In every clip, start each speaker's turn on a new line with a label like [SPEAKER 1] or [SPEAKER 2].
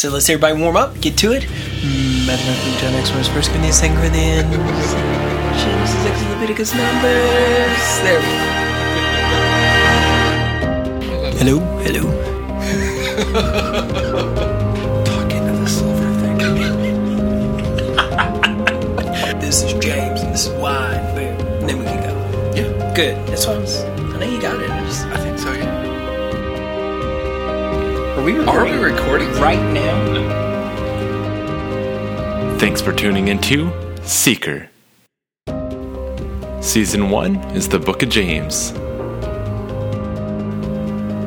[SPEAKER 1] So let's everybody warm up, get to it. Mm, Mathematically, John Acts First Corinthians, Second Corinthians, Genesis, Exodus, Leviticus, Numbers. There we go. Hello, hello.
[SPEAKER 2] Talking to the silver thing.
[SPEAKER 1] This is James, and this is wine. Boom. And then we can go.
[SPEAKER 2] Yeah,
[SPEAKER 1] Good. That's what I was. I know you got it. I just,
[SPEAKER 2] I think so. Yeah.
[SPEAKER 1] Are we
[SPEAKER 2] Are
[SPEAKER 1] recording
[SPEAKER 2] we recording?
[SPEAKER 1] right now?
[SPEAKER 3] Thanks for tuning into Seeker. Season 1 is the Book of James.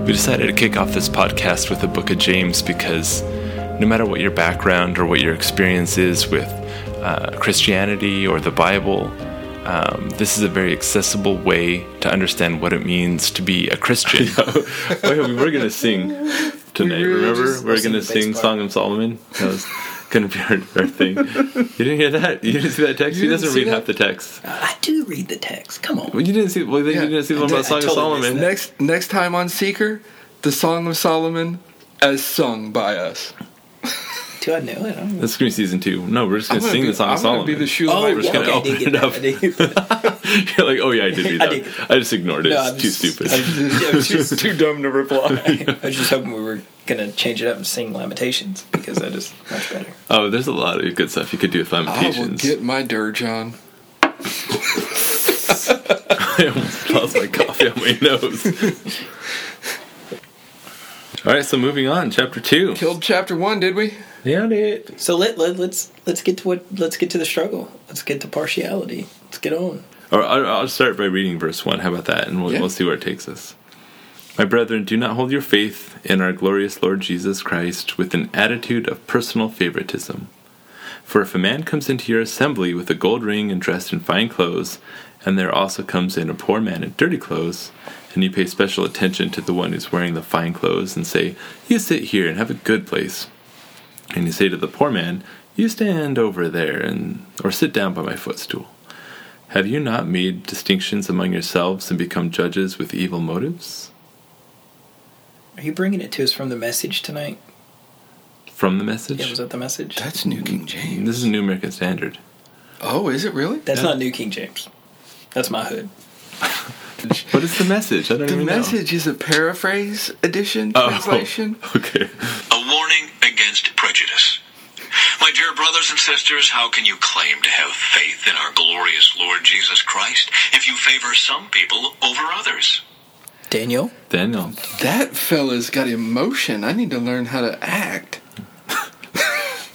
[SPEAKER 3] We decided to kick off this podcast with the Book of James because no matter what your background or what your experience is with uh, Christianity or the Bible, um, this is a very accessible way to understand what it means to be a Christian. Wait, we were going to sing tonight,
[SPEAKER 2] We were
[SPEAKER 3] remember?
[SPEAKER 2] just-
[SPEAKER 3] we're going to sing
[SPEAKER 1] part.
[SPEAKER 3] Song of Solomon. That was going to be our, our thing. You didn't hear that? You didn't see that text?
[SPEAKER 2] You
[SPEAKER 3] he doesn't read
[SPEAKER 2] that?
[SPEAKER 3] half the text.
[SPEAKER 1] I do read the text. Come on.
[SPEAKER 3] Well, you didn't see. Well, then
[SPEAKER 2] Yeah,
[SPEAKER 3] you didn't see the one
[SPEAKER 1] did-
[SPEAKER 3] about Song
[SPEAKER 1] I
[SPEAKER 3] of Solomon.
[SPEAKER 2] Next next time on Seeker, the Song of Solomon as sung by us.
[SPEAKER 1] Do I know it? I don't know.
[SPEAKER 3] That's going to be season two. No, we're just going to
[SPEAKER 2] gonna
[SPEAKER 3] sing
[SPEAKER 2] be,
[SPEAKER 3] the Song
[SPEAKER 2] I'm
[SPEAKER 3] of
[SPEAKER 2] gonna be the shoe
[SPEAKER 1] Oh.
[SPEAKER 3] We're just gonna
[SPEAKER 1] okay, I
[SPEAKER 3] open it up.
[SPEAKER 1] that. I did get that.
[SPEAKER 3] You're like, oh yeah, I did read
[SPEAKER 1] I
[SPEAKER 3] that.
[SPEAKER 1] did.
[SPEAKER 3] I just ignored it.
[SPEAKER 1] No,
[SPEAKER 3] it's too
[SPEAKER 1] just-
[SPEAKER 3] stupid.
[SPEAKER 1] I was, yeah, I was just,
[SPEAKER 2] too dumb to reply.
[SPEAKER 1] I was just hoping we were gonna change it up and sing Lamentations because that is much better.
[SPEAKER 3] oh, there's a lot of good stuff you could do with Lamentations.
[SPEAKER 2] I will
[SPEAKER 3] Lamentations.
[SPEAKER 2] get my dirge on.
[SPEAKER 3] I almost lost my coffee on my nose. All right, so moving on, chapter two.
[SPEAKER 2] Killed chapter one, did we?
[SPEAKER 3] Yeah, it.
[SPEAKER 1] So let, let let's let's get to what let's get to the struggle. Let's get to partiality. Let's get on.
[SPEAKER 3] Or I'll I'll start by reading verse one. How about that? And we'll,
[SPEAKER 2] Yeah.
[SPEAKER 3] we'll see where it takes us. My brethren, do not hold your faith in our glorious Lord Jesus Christ with an attitude of personal favoritism. For if a man comes into your assembly with a gold ring and dressed in fine clothes, and there also comes in a poor man in dirty clothes, and you pay special attention to the one who's wearing the fine clothes, and say, You sit here and have a good place, and you say to the poor man, You stand over there, and or sit down by my footstool. Have you not made distinctions among yourselves and become judges with evil motives?
[SPEAKER 1] Are you bringing it to us from the message tonight?
[SPEAKER 3] From the message?
[SPEAKER 1] Yeah, was that the message?
[SPEAKER 2] That's New King James.
[SPEAKER 3] This is New American Standard.
[SPEAKER 2] Oh, is it really?
[SPEAKER 1] That's
[SPEAKER 3] Yeah.
[SPEAKER 1] not New King James. That's my hood.
[SPEAKER 3] What is the message? I don't
[SPEAKER 2] The
[SPEAKER 3] even
[SPEAKER 2] message is a paraphrase edition
[SPEAKER 3] know.
[SPEAKER 2] Oh, translation.
[SPEAKER 3] Oh, okay.
[SPEAKER 4] A warning against prejudice. My dear brothers and sisters, how can you claim to have faith in our glorious Lord Jesus Christ if you favor some people over others?
[SPEAKER 1] Daniel.
[SPEAKER 3] Daniel.
[SPEAKER 2] That fella's got emotion. I need to learn how to act.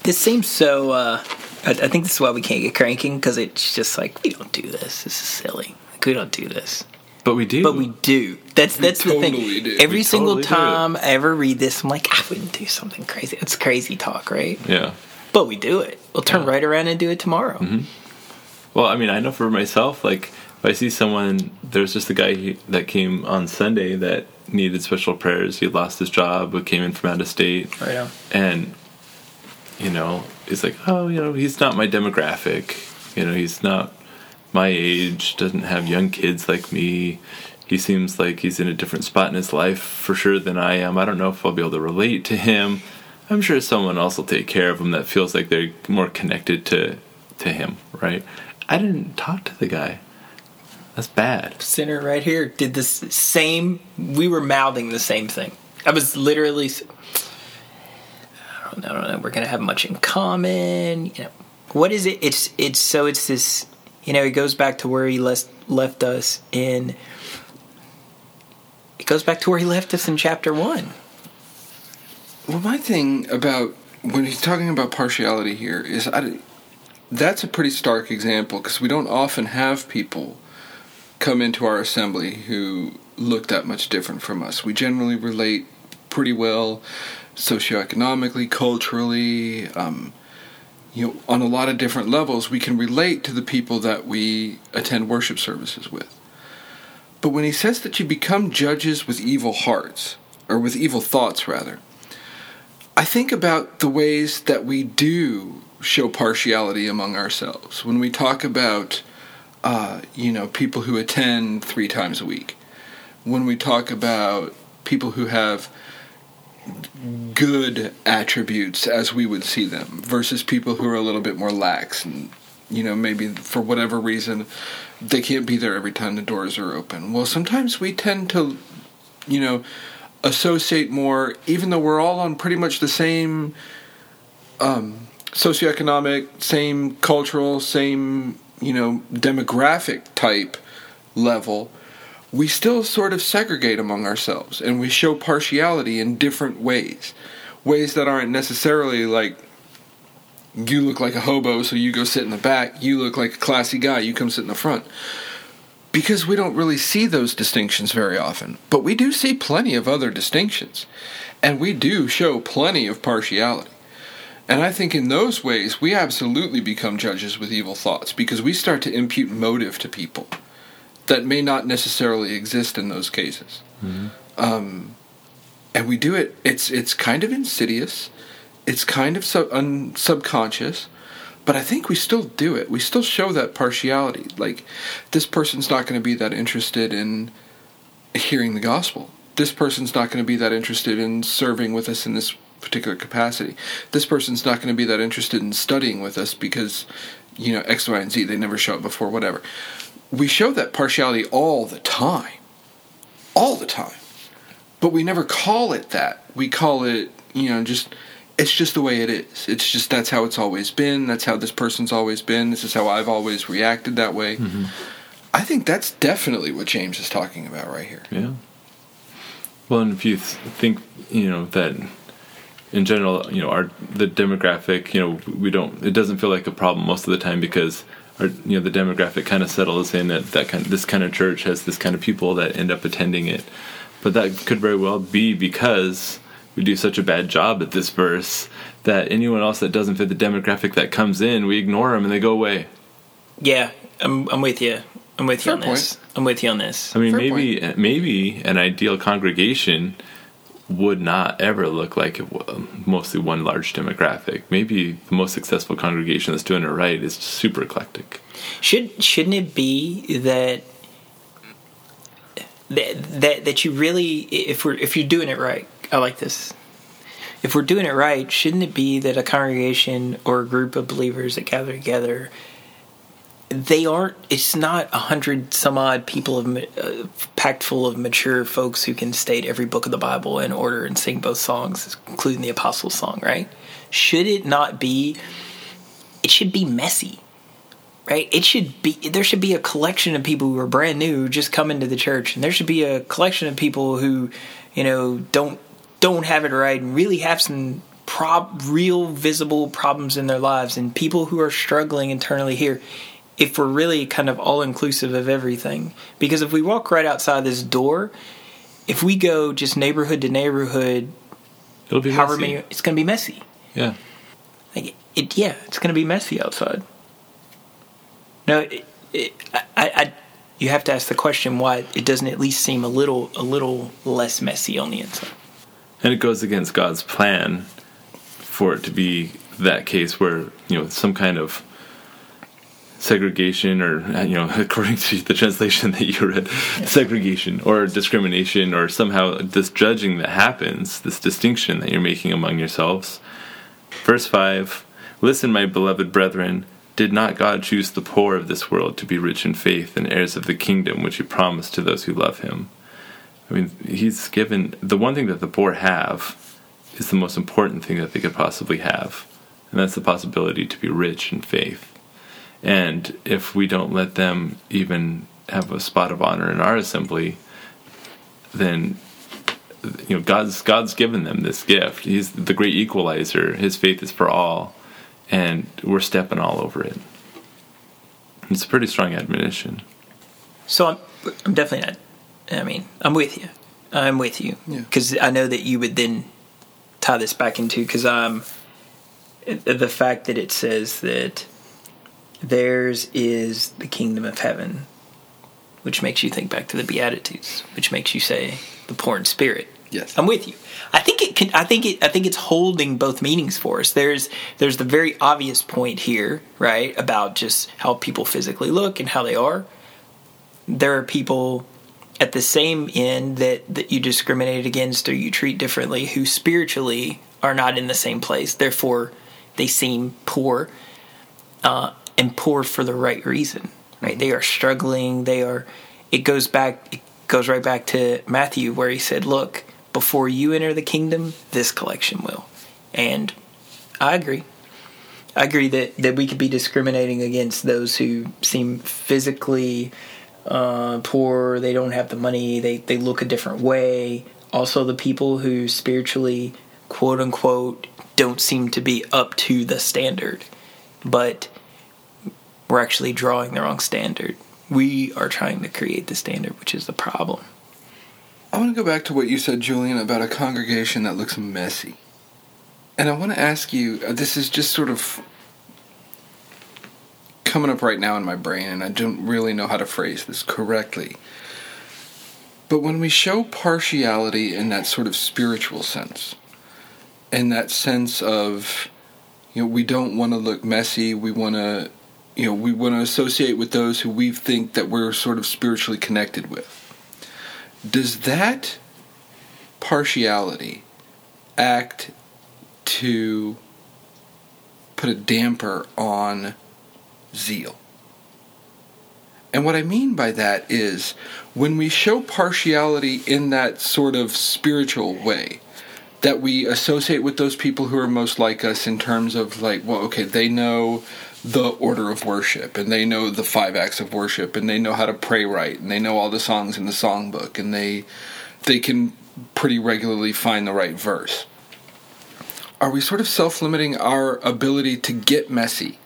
[SPEAKER 1] This seems so. uh I, I think this is why we can't get cranking because it's just like we don't do this. This is silly. Like, we don't do this.
[SPEAKER 3] But we do.
[SPEAKER 1] But we do. That's that's the
[SPEAKER 2] totally
[SPEAKER 1] thing.
[SPEAKER 2] do.
[SPEAKER 1] Every
[SPEAKER 3] We
[SPEAKER 1] single
[SPEAKER 3] totally do.
[SPEAKER 1] time I ever read this, I'm like, I wouldn't do something crazy. It's crazy talk, right?
[SPEAKER 3] Yeah.
[SPEAKER 1] But we do it. We'll turn right around and do it tomorrow. Mm-hmm.
[SPEAKER 3] Well, I mean, I know for myself, like, if I see someone, there's just a guy he, that came on Sunday that needed special prayers. He lost his job, but came in from out of state.
[SPEAKER 1] Oh, right on.
[SPEAKER 3] and you know it's like oh you know he's not my demographic you know he's not my age doesn't have young kids like me he seems like he's in a different spot in his life for sure than i am i don't know if i'll be able to relate to him i'm sure someone else will take care of him that feels like they're more connected to to him right i didn't talk to the guy that's bad
[SPEAKER 1] Center right here did this same. We were mouthing the same thing. I was literally. s- I don't know. I don't know. We're gonna have much in common. You know, what is it? It's it's so it's this. You know, it goes back to where he left left us in. It goes back to where he left us in chapter one.
[SPEAKER 2] Well, my thing about when he's talking about partiality here is I, that's a pretty stark example because we don't often have people come into our assembly who look that much different from us. We generally relate pretty well socioeconomically, culturally, um, you know, on a lot of different levels. We can relate to the people that we attend worship services with. But when he says that you become judges with evil hearts, or with evil thoughts rather, I think about the ways that we do show partiality among ourselves. When we talk about, uh, you know, people who attend three times a week, when we talk about people who have good attributes as we would see them versus people who are a little bit more lax and you know maybe for whatever reason they can't be there every time the doors are open well sometimes we tend to you know associate more even though we're all on pretty much the same um, socioeconomic same cultural same you know demographic type level we still sort of segregate among ourselves and we show partiality in different ways. Ways that aren't necessarily like you look like a hobo, so you go sit in the back, you look like a classy guy, you come sit in the front. Because we don't really see those distinctions very often, but we do see plenty of other distinctions, and we do show plenty of partiality. And I think in those ways, we absolutely become judges with evil thoughts because we start to impute motive to people that may not necessarily exist in those cases. Mm-hmm. Um, and we do it. It's it's kind of insidious. It's kind of sub, un, subconscious, but I think we still do it. We still show that partiality. Like this person's not going to be that interested in hearing the gospel. This person's not going to be that interested in serving with us in this particular capacity. This person's not going to be that interested in studying with us because you know X, Y, and Z. They never show up before, whatever we show that partiality all the time. All the time. But we never call it that. We call it, you know, just it's just the way it is. It's just that's how it's always been. That's how this person's always been. This is how I've always reacted that way. Mm-hmm. I think that's definitely what James is talking about right here.
[SPEAKER 3] Yeah. Well, and if you th- think, you know, that in general, you know, our the demographic, you know, we don't. It doesn't feel like a problem most of the time because or you know the demographic kind of settles in that that kind of, this kind of church has this kind of people that end up attending it but that could very well be because we do such a bad job at this verse that anyone else that doesn't fit the demographic that comes in we ignore them and they go away
[SPEAKER 1] yeah i'm, I'm with you i'm with you on point. this i'm with you on this
[SPEAKER 3] i mean Fair maybe point. Eh, maybe an ideal congregation would not ever look like mostly one large demographic. Maybe the most successful congregation that's doing it right is super eclectic.
[SPEAKER 1] Should shouldn't it be that that that, that you really if we're if you're doing it right, I like this. If we're doing it right, shouldn't it be that a congregation or a group of believers that gather together they aren't it's not a hundred some odd people of uh, packed full of mature folks who can state every book of the bible in order and sing both songs including the apostles song right should it not be it should be messy right it should be there should be a collection of people who are brand new just come into the church and there should be a collection of people who you know don't don't have it right and really have some prob real visible problems in their lives and people who are struggling internally here if we're really kind of all inclusive of everything. Because if we walk right outside this door, if we go just neighborhood to neighborhood,
[SPEAKER 3] it'll be however
[SPEAKER 1] messy. many, it's going to be messy.
[SPEAKER 3] Yeah.
[SPEAKER 1] Like it, yeah, it's going to be messy outside. No, it, it, I, I, you have to ask the question why it doesn't at least seem a little, a little less messy on the inside.
[SPEAKER 3] And it goes against God's plan for it to be that case where you know some kind of segregation or you know according to the translation that you read yeah. segregation or discrimination or somehow this judging that happens this distinction that you're making among yourselves verse 5 listen my beloved brethren did not god choose the poor of this world to be rich in faith and heirs of the kingdom which he promised to those who love him i mean he's given the one thing that the poor have is the most important thing that they could possibly have and that's the possibility to be rich in faith and if we don't let them even have a spot of honor in our assembly, then you know God's God's given them this gift. He's the great equalizer. His faith is for all, and we're stepping all over it. It's a pretty strong admonition.
[SPEAKER 1] So I'm, I'm definitely not. I mean, I'm with you. I'm with you because yeah. I know that you would then tie this back into because I'm um, the fact that it says that Theirs is the kingdom of heaven, which makes you think back to the Beatitudes, which makes you say the poor in spirit.
[SPEAKER 2] Yes,
[SPEAKER 1] I'm with you. I think it can. I think it. I think it's holding both meanings for us. There's there's the very obvious point here, right, about just how people physically look and how they are. There are people at the same end that that you discriminate against or you treat differently who spiritually are not in the same place. Therefore they seem poor uh, and poor for the right reason right? They are struggling. They are it goes back it goes right back to matthew where he said look before you enter the kingdom this collection will. And i agree. I agree that that we could be discriminating against those who seem physically uh, poor, they don't have the money, they, they look a different way. Also, the people who spiritually, quote unquote, don't seem to be up to the standard, but we're actually drawing the wrong standard. We are trying to create the standard, which is the problem.
[SPEAKER 2] I want to go back to what you said, Julian, about a congregation that looks messy. And I want to ask you uh, this is just sort of coming up right now in my brain, and I don't really know how to phrase this correctly. But when we show partiality in that sort of spiritual sense, in that sense of, you know, we don't want to look messy, we want to, you know, we want to associate with those who we think that we're sort of spiritually connected with. Does that partiality act to put a damper on zeal. And what I mean by that is when we show partiality in that sort of spiritual way, that we associate with those people who are most like us in terms of like, well, okay, they know the order of worship and they know the five acts of worship and they know how to pray right and they know all the songs in the songbook and they they can pretty regularly find the right verse. Are we sort of self-limiting our ability to get messy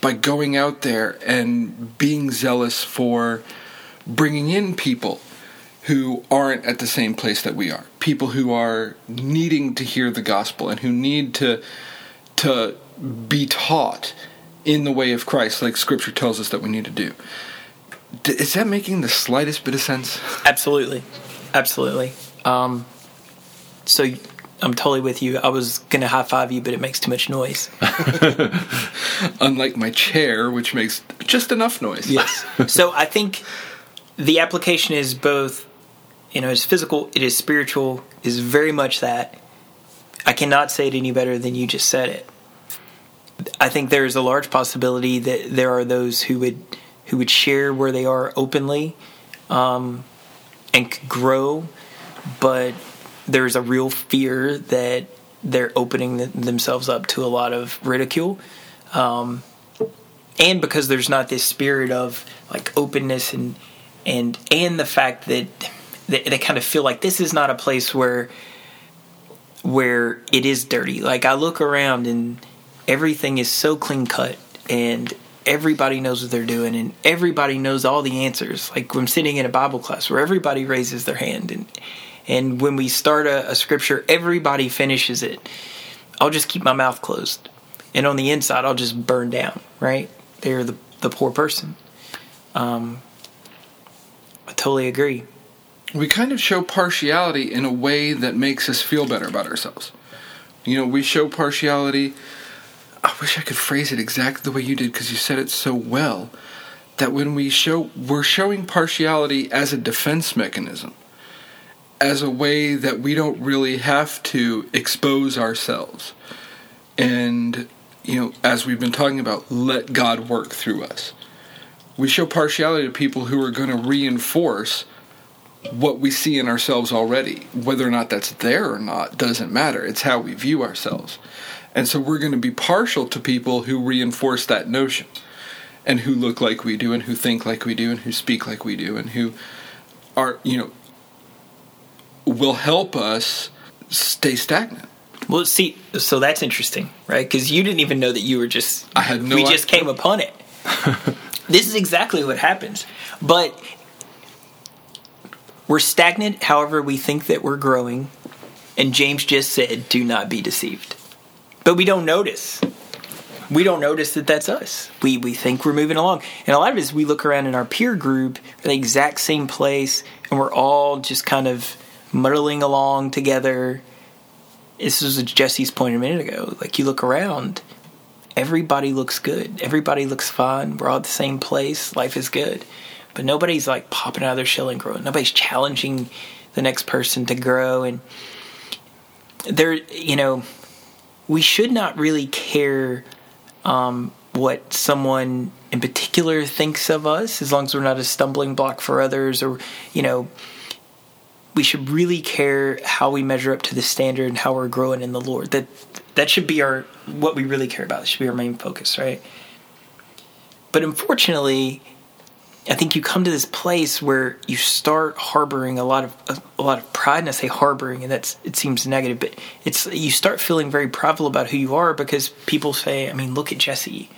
[SPEAKER 2] by going out there and being zealous for bringing in people who aren't at the same place that we are. People who are needing to hear the gospel and who need to to be taught in the way of Christ like scripture tells us that we need to do. Is that making the slightest bit of sense?
[SPEAKER 1] Absolutely. Absolutely. Um, so I'm totally with you. I was gonna high five you, but it makes too much noise.
[SPEAKER 2] Unlike my chair, which makes just enough noise.
[SPEAKER 1] Yes. so I think the application is both, you know, it's physical, it is spiritual, is very much that. I cannot say it any better than you just said it. I think there is a large possibility that there are those who would who would share where they are openly um, and grow, but there's a real fear that they're opening themselves up to a lot of ridicule. Um, and because there's not this spirit of like openness and and and the fact that they, they kind of feel like this is not a place where where it is dirty. Like I look around and everything is so clean cut and everybody knows what they're doing and everybody knows all the answers. Like I'm sitting in a Bible class where everybody raises their hand and and when we start a, a scripture, everybody finishes it. I'll just keep my mouth closed. And on the inside, I'll just burn down, right? They're the, the poor person. Um, I totally agree.
[SPEAKER 2] We kind of show partiality in a way that makes us feel better about ourselves. You know, we show partiality. I wish I could phrase it exactly the way you did because you said it so well. That when we show, we're showing partiality as a defense mechanism as a way that we don't really have to expose ourselves. And, you know, as we've been talking about, let God work through us. We show partiality to people who are going to reinforce what we see in ourselves already. Whether or not that's there or not doesn't matter. It's how we view ourselves. And so we're going to be partial to people who reinforce that notion and who look like we do and who think like we do and who speak like we do and who are, you know, will help us stay stagnant.
[SPEAKER 1] Well, see, so that's interesting, right? Because you didn't even know that you were just.
[SPEAKER 2] I had no.
[SPEAKER 1] We just came upon it. this is exactly what happens, but we're stagnant. However, we think that we're growing, and James just said, "Do not be deceived." But we don't notice. We don't notice that that's us. We we think we're moving along, and a lot of it is we look around in our peer group, the exact same place, and we're all just kind of muddling along together. This was Jesse's point a minute ago. Like you look around, everybody looks good. Everybody looks fine. We're all at the same place. Life is good. but nobody's like popping out of their shell and growing. Nobody's challenging the next person to grow. And there, you know, we should not really care um, what someone in particular thinks of us, as long as we're not a stumbling block for others, or you know, we should really care how we measure up to the standard and how we're growing in the Lord. That that should be our what we really care about. That should be our main focus, right? But unfortunately, I think you come to this place where you start harboring a lot of a, a, lot of pride, and I say harboring, and that's it seems negative, but it's you start feeling very prideful about who you are because people say, I mean, look at Jesse.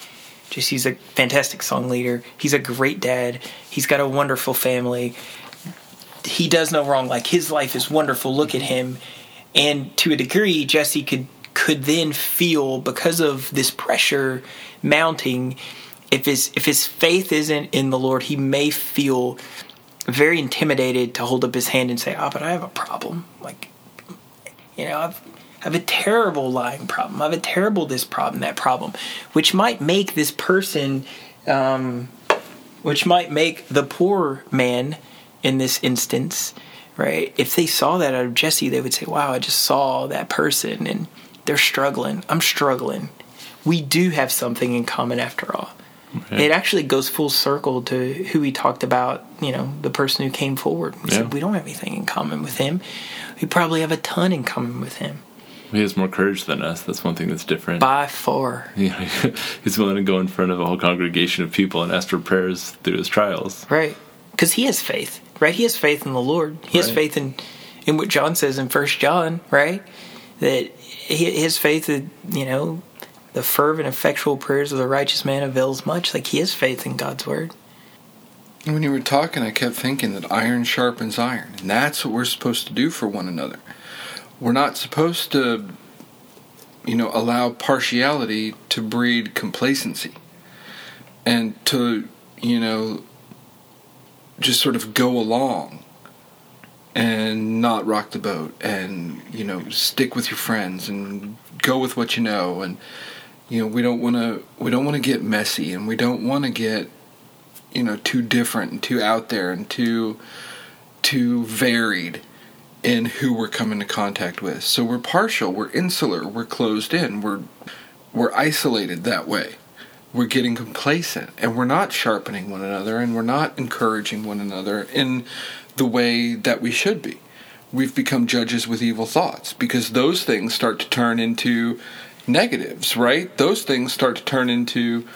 [SPEAKER 1] Jesse's a fantastic song leader. He's a great dad. He's got a wonderful family. He does no wrong. Like his life is wonderful. Look at him. And to a degree, Jesse could could then feel because of this pressure mounting if his if his faith isn't in the Lord, he may feel very intimidated to hold up his hand and say, "Ah, oh, but I have a problem. Like, you know, I've I have a terrible lying problem. I have a terrible this problem, that problem, which might make this person, um, which might make the poor man in this instance, right? If they saw that out of Jesse, they would say, "Wow, I just saw that person and they're struggling. I'm struggling." We do have something in common after all. Right. It actually goes full circle to who we talked about, you know, the person who came forward. We yeah. said we don't have anything in common with him. We probably have a ton in common with him.
[SPEAKER 3] He has more courage than us. That's one thing that's different.
[SPEAKER 1] By far.
[SPEAKER 3] Yeah, he's willing to go in front of a whole congregation of people and ask for prayers through his trials.
[SPEAKER 1] Right. Because he has faith, right? He has faith in the Lord. He right. has faith in, in what John says in First John, right? That his faith, that, you know, the fervent, effectual prayers of the righteous man avails much. Like he has faith in God's word.
[SPEAKER 2] When you were talking, I kept thinking that iron sharpens iron, and that's what we're supposed to do for one another. We're not supposed to, you know, allow partiality to breed complacency and to, you know, just sort of go along and not rock the boat and, you know, stick with your friends and go with what you know. And you know we don't want to we don't want to get messy and we don't want to get you know too different and too out there and too too varied in who we're coming to contact with. So we're partial we're insular we're closed in we're we're isolated that way we're getting complacent and we're not sharpening one another and we're not encouraging one another in the way that we should be we've become judges with evil thoughts because those things start to turn into negatives, right? Those things start to turn into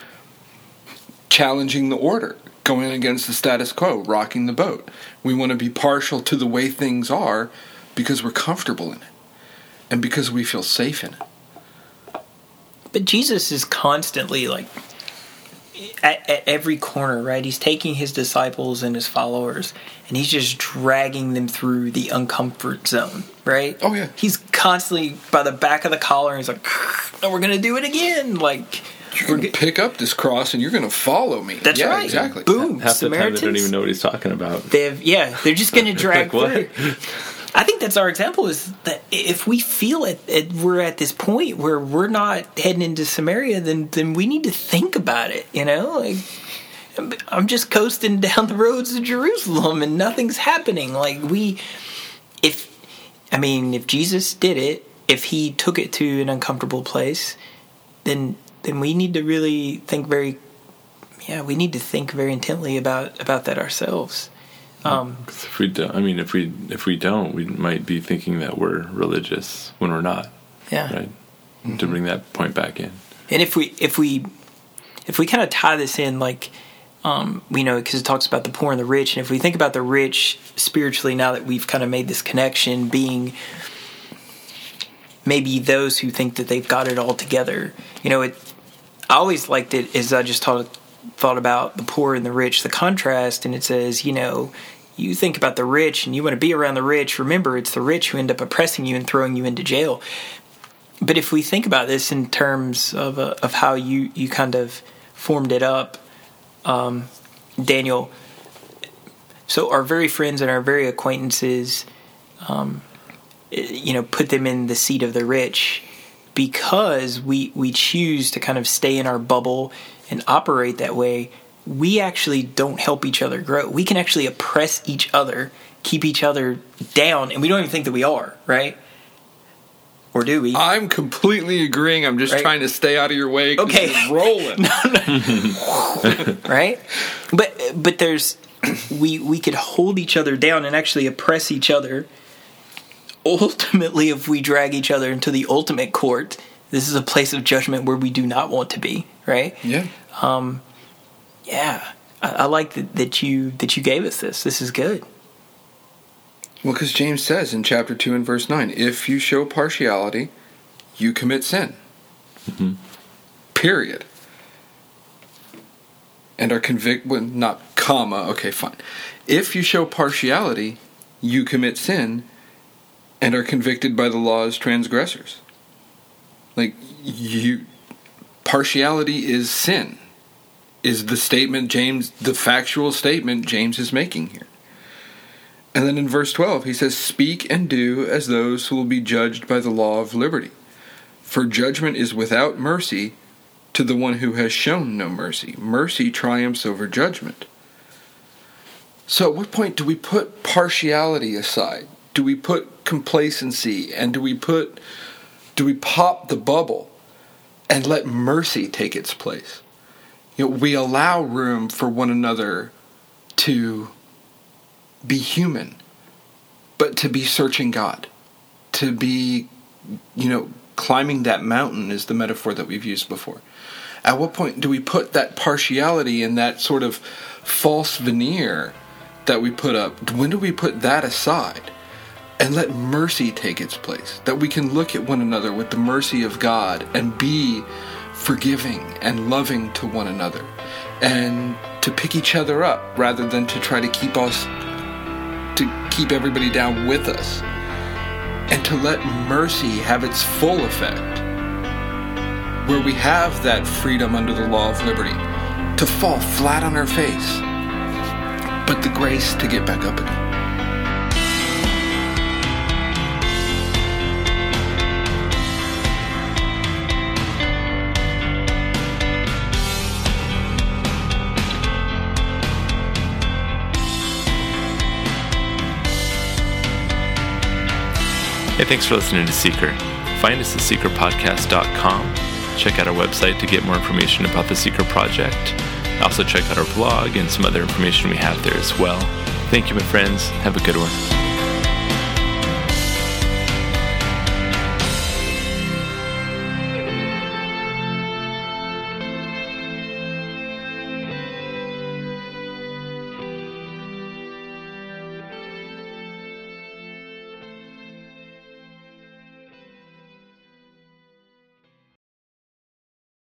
[SPEAKER 2] challenging the order, going against the status quo, rocking the boat. We want to be partial to the way things are because we're comfortable in it and because we feel safe in it.
[SPEAKER 1] But Jesus is constantly like at, at, every corner, right? He's taking his disciples and his followers, and he's just dragging them through the uncomfort zone, right?
[SPEAKER 2] Oh yeah.
[SPEAKER 1] He's constantly by the back of the collar, and he's like, "No, we're gonna do it again." Like
[SPEAKER 2] you're gonna get, pick up this cross and you're gonna follow me.
[SPEAKER 1] That's
[SPEAKER 2] yeah,
[SPEAKER 1] right.
[SPEAKER 2] Exactly.
[SPEAKER 1] Boom.
[SPEAKER 3] Half
[SPEAKER 1] Samaritans.
[SPEAKER 3] the time they don't even know what he's talking about.
[SPEAKER 1] They have, yeah, they're just gonna drag like, through. I think that's our example is that if we feel it, it, we're at this point where we're not heading into Samaria, then then we need to think about it. You know, like I'm just coasting down the roads of Jerusalem and nothing's happening. Like we, if I mean, if Jesus did it, if he took it to an uncomfortable place, then then we need to really think very, yeah, we need to think very intently about about that ourselves. Um,
[SPEAKER 3] if we don't, I mean, if we if we don't, we might be thinking that we're religious when we're not.
[SPEAKER 1] Yeah.
[SPEAKER 3] Right. Mm-hmm. To bring that point back in.
[SPEAKER 1] And if we if we if we kind of tie this in, like, um, we know because it talks about the poor and the rich, and if we think about the rich spiritually, now that we've kind of made this connection, being maybe those who think that they've got it all together, you know, it. I always liked it as I just taught thought about the poor and the rich, the contrast, and it says, you know, you think about the rich and you want to be around the rich, remember it's the rich who end up oppressing you and throwing you into jail. But if we think about this in terms of uh, of how you you kind of formed it up, um, Daniel. So our very friends and our very acquaintances, um, you know, put them in the seat of the rich because we we choose to kind of stay in our bubble and operate that way, we actually don't help each other grow. We can actually oppress each other, keep each other down, and we don't even think that we are, right? Or do we?
[SPEAKER 2] I'm completely agreeing. I'm just
[SPEAKER 1] Right.
[SPEAKER 2] trying to stay out of your way.
[SPEAKER 1] Okay.
[SPEAKER 2] rolling.
[SPEAKER 1] right? But but there's we we could hold each other down and actually oppress each other. Ultimately, if we drag each other into the ultimate court, this is a place of judgment where we do not want to be, right?
[SPEAKER 2] yeah.
[SPEAKER 1] Um, Yeah, I, I like that, that you that you gave us this. This is good.
[SPEAKER 2] Well, because James says in chapter 2 and verse 9, if you show partiality, you commit sin. Mm-hmm. Period. And are convicted, well, not comma, okay, fine. If you show partiality, you commit sin and are convicted by the law as transgressors. Like, you. Partiality is sin, is the statement James, the factual statement James is making here. And then in verse 12, he says, Speak and do as those who will be judged by the law of liberty. For judgment is without mercy to the one who has shown no mercy. Mercy triumphs over judgment. So, at what point do we put partiality aside? Do we put complacency? And do we put, do we pop the bubble and let mercy take its place? You know, we allow room for one another to be human, but to be searching God, to be, you know, climbing that mountain is the metaphor that we've used before. At what point do we put that partiality and that sort of false veneer that we put up? When do we put that aside and let mercy take its place? That we can look at one another with the mercy of God and be forgiving and loving to one another and to pick each other up rather than to try to keep us to keep everybody down with us and to let mercy have its full effect where we have that freedom under the law of liberty to fall flat on our face but the grace to get back up again
[SPEAKER 3] Hey, thanks for listening to Seeker. Find us at seekerpodcast.com. Check out our website to get more information about the Seeker Project. Also, check out our blog and some other information we have there as well. Thank you, my friends. Have a good one.